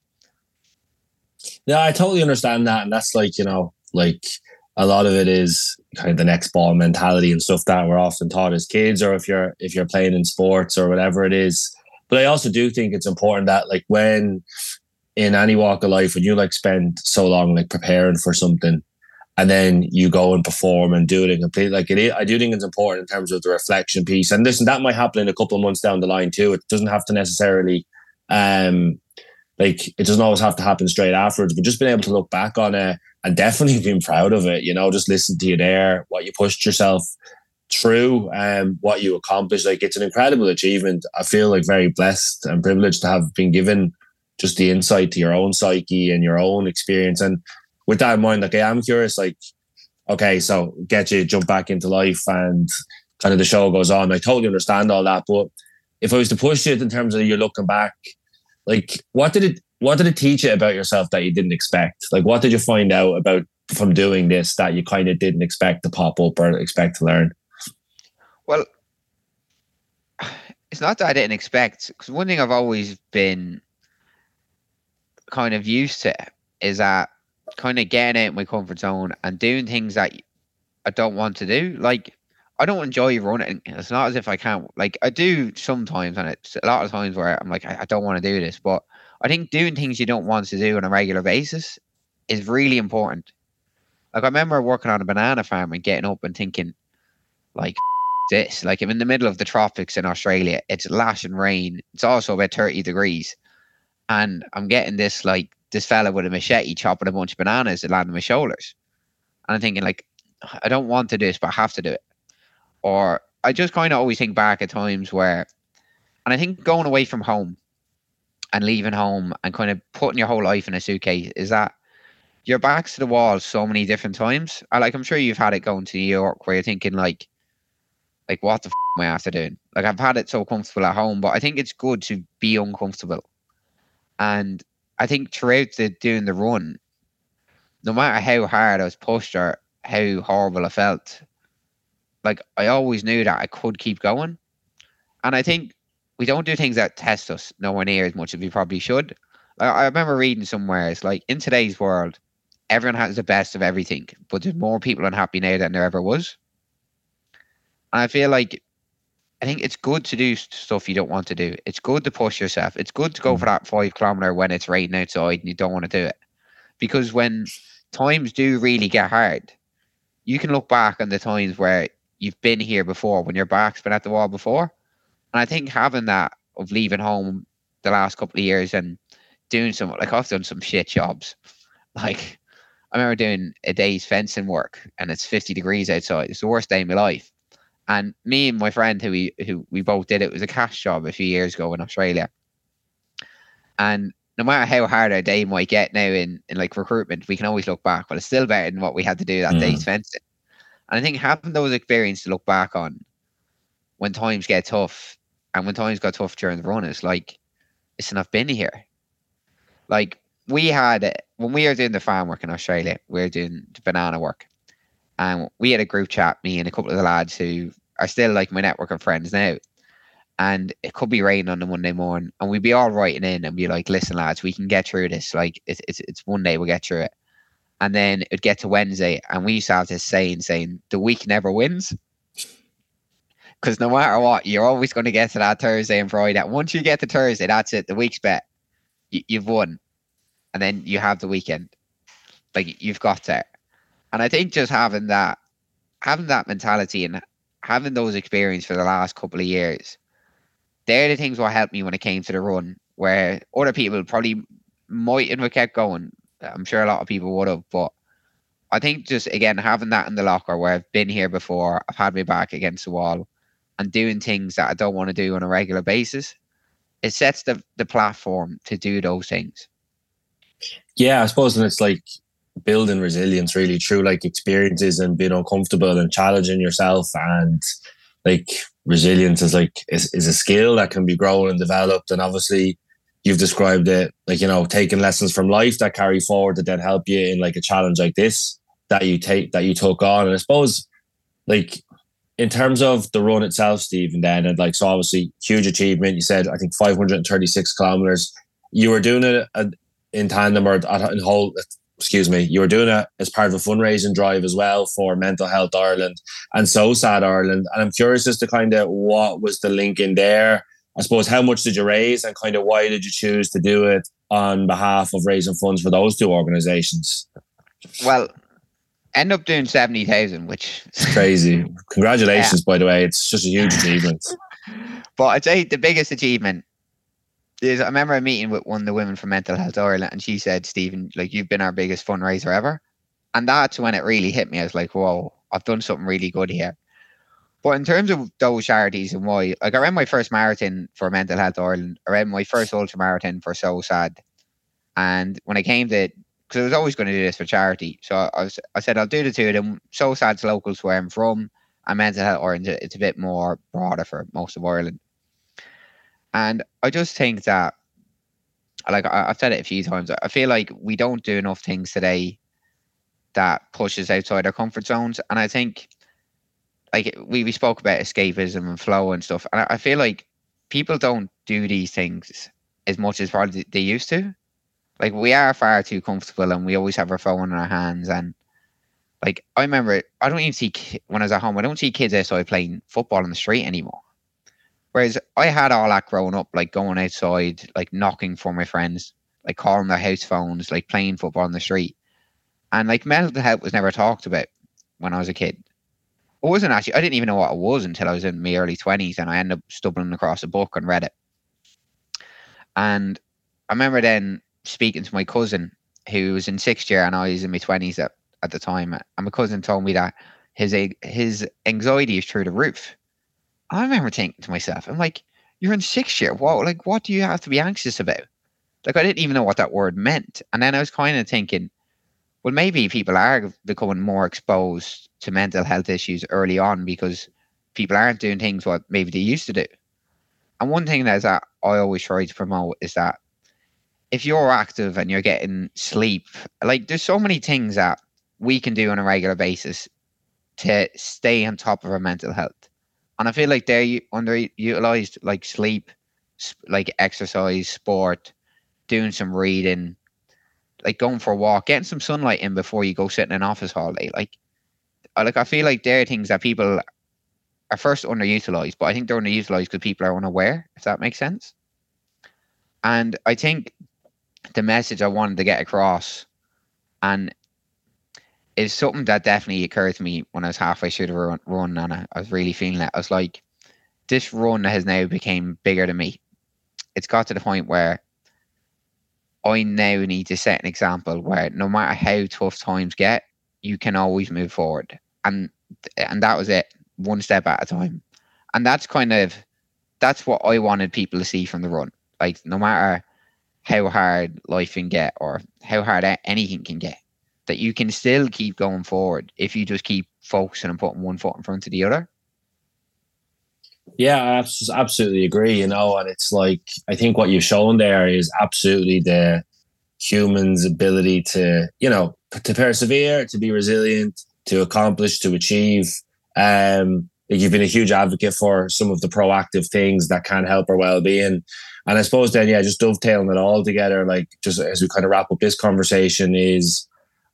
Yeah, I totally understand that, and that's like you know, like a lot of it is kind of the next ball mentality and stuff that we're often taught as kids, or if you're if you're playing in sports or whatever it is. But I also do think it's important that like when in any walk of life, when you like spend so long like preparing for something, and then you go and perform and do it and complete like it is, I do think it's important in terms of the reflection piece. And listen, that might happen in a couple of months down the line too. It doesn't have to necessarily um like it doesn't always have to happen straight afterwards, but just being able to look back on it and definitely being proud of it, you know, just listen to you there, what you pushed yourself through, um, what you accomplished. Like it's an incredible achievement. I feel like very blessed and privileged to have been given just the insight to your own psyche and your own experience. And with that in mind, like I am curious, like, okay, so get you jump back into life and kind of the show goes on. I totally understand all that. But if I was to push it in terms of you looking back, like what did it what did it teach you about yourself that you didn't expect? Like what did you find out about from doing this that you kind of didn't expect to pop up or expect to learn? Well, it's not that I didn't expect. Because one thing I've always been kind of used to is that kind of getting out of my comfort zone and doing things that I don't want to do. Like I don't enjoy running. It's not as if I can't. Like I do sometimes, and it's a lot of times where I'm like, I, I don't want to do this. But I think doing things you don't want to do on a regular basis is really important. Like I remember working on a banana farm and getting up and thinking, like this. Like I'm in the middle of the tropics in Australia. It's lashing rain. It's also about 30 degrees. And I'm getting this like this fella with a machete chopping a bunch of bananas that land on my shoulders. And I'm thinking like, I don't want to do this, but I have to do it. Or I just kind of always think back at times where, and I think going away from home and leaving home and kind of putting your whole life in a suitcase is that your back's to the wall so many different times. I like I'm sure you've had it going to New York where you're thinking like, like what the f- am I after doing? Like I've had it so comfortable at home, but I think it's good to be uncomfortable. And I think throughout the doing the run, no matter how hard I was pushed or how horrible I felt, like I always knew that I could keep going. And I think we don't do things that test us nowhere near as much as we probably should. I, I remember reading somewhere it's like in today's world, everyone has the best of everything, but there's more people unhappy now than there ever was. And I feel like I think it's good to do stuff you don't want to do. It's good to push yourself. It's good to go for mm. that five kilometer when it's raining outside and you don't want to do it. Because when times do really get hard, you can look back on the times where you've been here before, when your back's been at the wall before. And I think having that of leaving home the last couple of years and doing some like I've done some shit jobs. Like I remember doing a day's fencing work and it's 50 degrees outside. It's the worst day of my life. And me and my friend who we who we both did it was a cash job a few years ago in Australia. And no matter how hard our day might get now in, in like recruitment, we can always look back. But it's still better than what we had to do that Mm. day's fencing. And I think having those experiences to look back on when times get tough and when times got tough during the run is like, listen, I've been here. Like we had when we were doing the farm work in Australia, we were doing the banana work, and we had a group chat, me and a couple of the lads who are still like my network of friends now. And it could be raining on the Monday morning, and we'd be all writing in and be like, "Listen, lads, we can get through this. Like, it's it's, it's Monday, we'll get through it." And then it'd get to Wednesday, and we used to have this saying, saying, "The week never wins." Because no matter what, you're always going to get to that Thursday and Friday. Once you get to Thursday, that's it. The week's bet. You, you've won and then you have the weekend. Like you've got there. And I think just having that having that mentality and having those experiences for the last couple of years, they're the things what helped me when it came to the run, where other people probably mightn't have kept going. I'm sure a lot of people would have, but I think just again having that in the locker where I've been here before, I've had my back against the wall, and doing things that I don't want to do on a regular basis, it sets the the platform to do those things. Yeah, I suppose, and it's like building resilience really through like experiences and being uncomfortable and challenging yourself and like resilience is like is, is a skill that can be grown and developed. And obviously you've described it like you know taking lessons from life that carry forward that then help you in like a challenge like this that you take that you took on. And i suppose like in terms of the run itself stephen then and like so obviously huge achievement. You said i think 536 kilometers. You were doing it uh, in tandem or in whole excuse me, you were doing it as part of a fundraising drive as well for Mental Health Ireland and SOSAD Ireland. And I'm curious as to kind of what was the link in there. I suppose how much did you raise and kind of why did you choose to do it on behalf of raising funds for those two organizations? Well, end up doing 70,000, which is crazy. Congratulations, yeah. by the way. It's just a huge achievement. but I'd say the biggest achievement there's, I remember a meeting with one of the women from Mental Health Ireland, and she said, "Stephen, like you've been our biggest fundraiser ever," and that's when it really hit me. I was like, "Whoa, I've done something really good here." But in terms of those charities and why, like I ran my first marathon for Mental Health Ireland, I ran my first ultra marathon for SOSAD, and when I came to, because I was always going to do this for charity, so I was, I said I'll do the two of them. SOSAD's local to where I'm from, and Mental Health Ireland, it's a bit more broader for most of Ireland. And I just think that, like I, have said it a few times, I feel like we don't do enough things today that pushes outside our comfort zones. And I think, like we, we spoke about escapism and flow and stuff, and I, I feel like people don't do these things as much as probably they used to. Like we are far too comfortable, and we always have our phone in our hands. And like I remember, I don't even see when I was at home. I don't see kids outside playing football on the street anymore. Whereas I had all that growing up, like going outside, like knocking for my friends, like calling their house phones, like playing football on the street. And like mental health was never talked about when I was a kid. It wasn't actually, I didn't even know what it was until I was in my early 20s and I ended up stumbling across a book and read it. And I remember then speaking to my cousin who was in sixth year and I was in my 20s at, at the time. And my cousin told me that his his anxiety is through the roof I remember thinking to myself, I'm like, you're in sixth year. What, like, what do you have to be anxious about? Like, I didn't even know what that word meant. And then I was kind of thinking, well, maybe people are becoming more exposed to mental health issues early on because people aren't doing things what maybe they used to do. And one thing that, is that I always try to promote is that if you're active and you're getting sleep, like there's so many things that we can do on a regular basis to stay on top of our mental health and I feel like they're underutilized, like sleep, like exercise, sport, doing some reading, like going for a walk, getting some sunlight in before you go sit in an office all day. Like, like I feel like they're things that people are first underutilized, but I think they're underutilized because people are unaware. If that makes sense. And I think the message I wanted to get across, and is something that definitely occurred to me when I was halfway through the run, run and I, I was really feeling it. I was like, this run has now become bigger than me. It's got to the point where I now need to set an example where no matter how tough times get, you can always move forward. And and that was it, one step at a time. And that's kind of that's what I wanted people to see from the run. Like no matter how hard life can get or how hard anything can get, that you can still keep going forward if you just keep focusing and putting one foot in front of the other. Yeah, I absolutely agree. You know, and it's like I think what you've shown there is absolutely the humans' ability to, you know, to persevere, to be resilient, to accomplish, to achieve. Um, you've been a huge advocate for some of the proactive things that can help our well-being. And I suppose then, yeah, just dovetailing it all together, like just as we kind of wrap up this conversation, is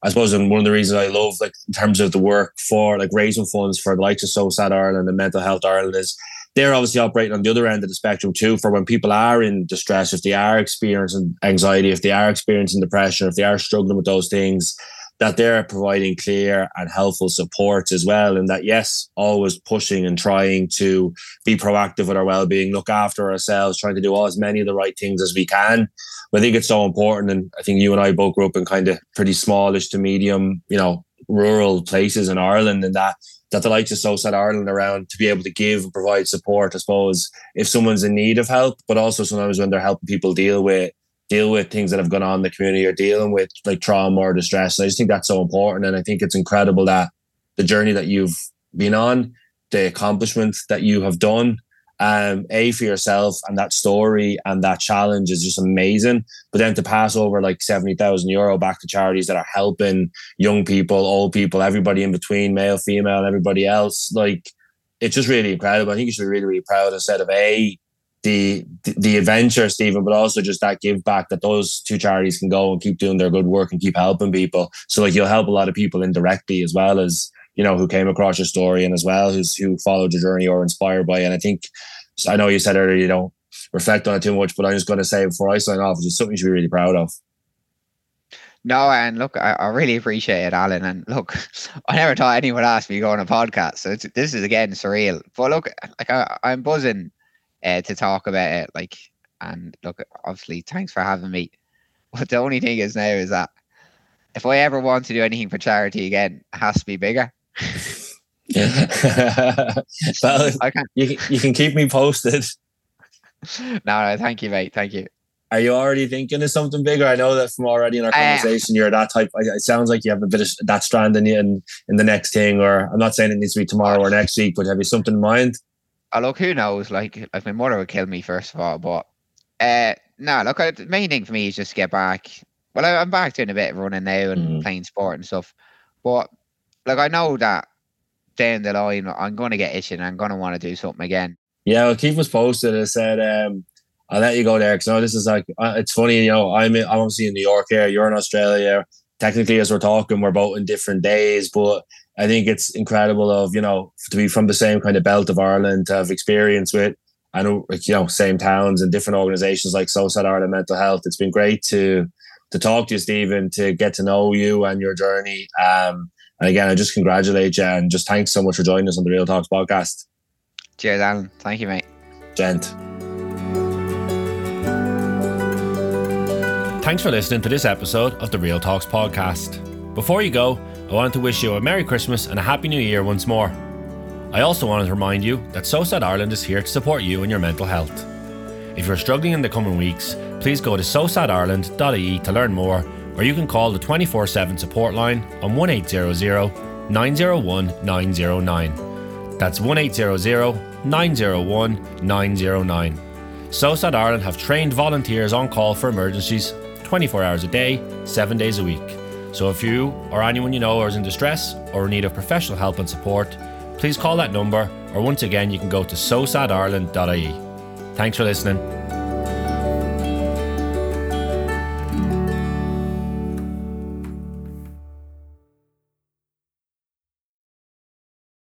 I suppose and one of the reasons I love, like in terms of the work for like raising funds for the likes of SOSAD Ireland and Mental Health Ireland is they're obviously operating on the other end of the spectrum too for when people are in distress, if they are experiencing anxiety, if they are experiencing depression, if they are struggling with those things, that they're providing clear and helpful support as well. And that, yes, always pushing and trying to be proactive with our well being, look after ourselves, trying to do all as many of the right things as we can. But I think it's so important. And I think you and I both grew up in kind of pretty smallish to medium, you know, rural places in Ireland and that that the likes of SOSAD Ireland around to be able to give and provide support, I suppose, if someone's in need of help, but also sometimes when they're helping people deal with deal with things that have gone on in the community or dealing with like trauma or distress. And I just think that's so important. And I think it's incredible that the journey that you've been on, the accomplishments that you have done, um, A for yourself and that story and that challenge is just amazing. But then to pass over like 70,000 euro back to charities that are helping young people, old people, everybody in between, male, female, everybody else, like it's just really incredible. I think you should be really, really proud instead of A, the the adventure, Stephen, but also just that give back that those two charities can go and keep doing their good work and keep helping people. So like you'll help a lot of people indirectly as well as you know who came across your story and as well who's who followed your journey or inspired by. It. And I think I know you said earlier you don't reflect on it too much, but I'm just going to say before I sign off, it's something you should be really proud of. No, and look, I, I, really appreciate it, Alan. And look, I never thought anyone asked me to go on a podcast, so this is again surreal. But look, like I, I'm buzzing uh, to talk about it. Like, and look, obviously, thanks for having me. But the only thing is now is that if I ever want to do anything for charity again, it has to be bigger. well, I can. You, you can keep me posted. no, no, thank you, mate. Thank you. Are you already thinking of something bigger? I know that from already in our uh, conversation, uh, you're that type. It sounds like you have a bit of that strand in you in, in the next thing, or I'm not saying it needs to be tomorrow or next week, but have you something in mind? Oh, look, who knows? Like, like my mother would kill me first of all, but uh, no, look, the main thing for me is just get back. Well, I, am back doing a bit of running now and mm. playing sport and stuff, but like I know that down the line I'm going to get itching. I'm going to want to do something again. Yeah, well, keep us posted. I said um, I'll let you go there because this is like uh, it's funny. You know, I'm in, I'm obviously in New York here. You're in Australia. Technically, as we're talking, we're both in different days, but I think it's incredible of you know to be from the same kind of belt of Ireland to have experience with I know like you know same towns and different organisations like SOSAD Ireland Mental Health. It's been great to to talk to you, Stephen, to get to know you and your journey. Um, and again, I just congratulate you and just thanks so much for joining us on the Real Talks podcast. Cheers, Alan. Thank you, mate. Gent. Thanks for listening to this episode of the Real Talks podcast. Before you go, I wanted to wish you a Merry Christmas and a Happy New Year once more. I also wanted to remind you that SOSAD Ireland is here to support you in your mental health. If you're struggling in the coming weeks, please go to sosadireland.ie to learn more, or you can call the 24 7 support line on 1800 901 909. That's 1800 901 909. SOSAD Ireland have trained volunteers on call for emergencies 24 hours a day, 7 days a week. So if you or anyone you know is in distress or in need of professional help and support, please call that number or once again you can go to sosadireland.ie. Thanks for listening.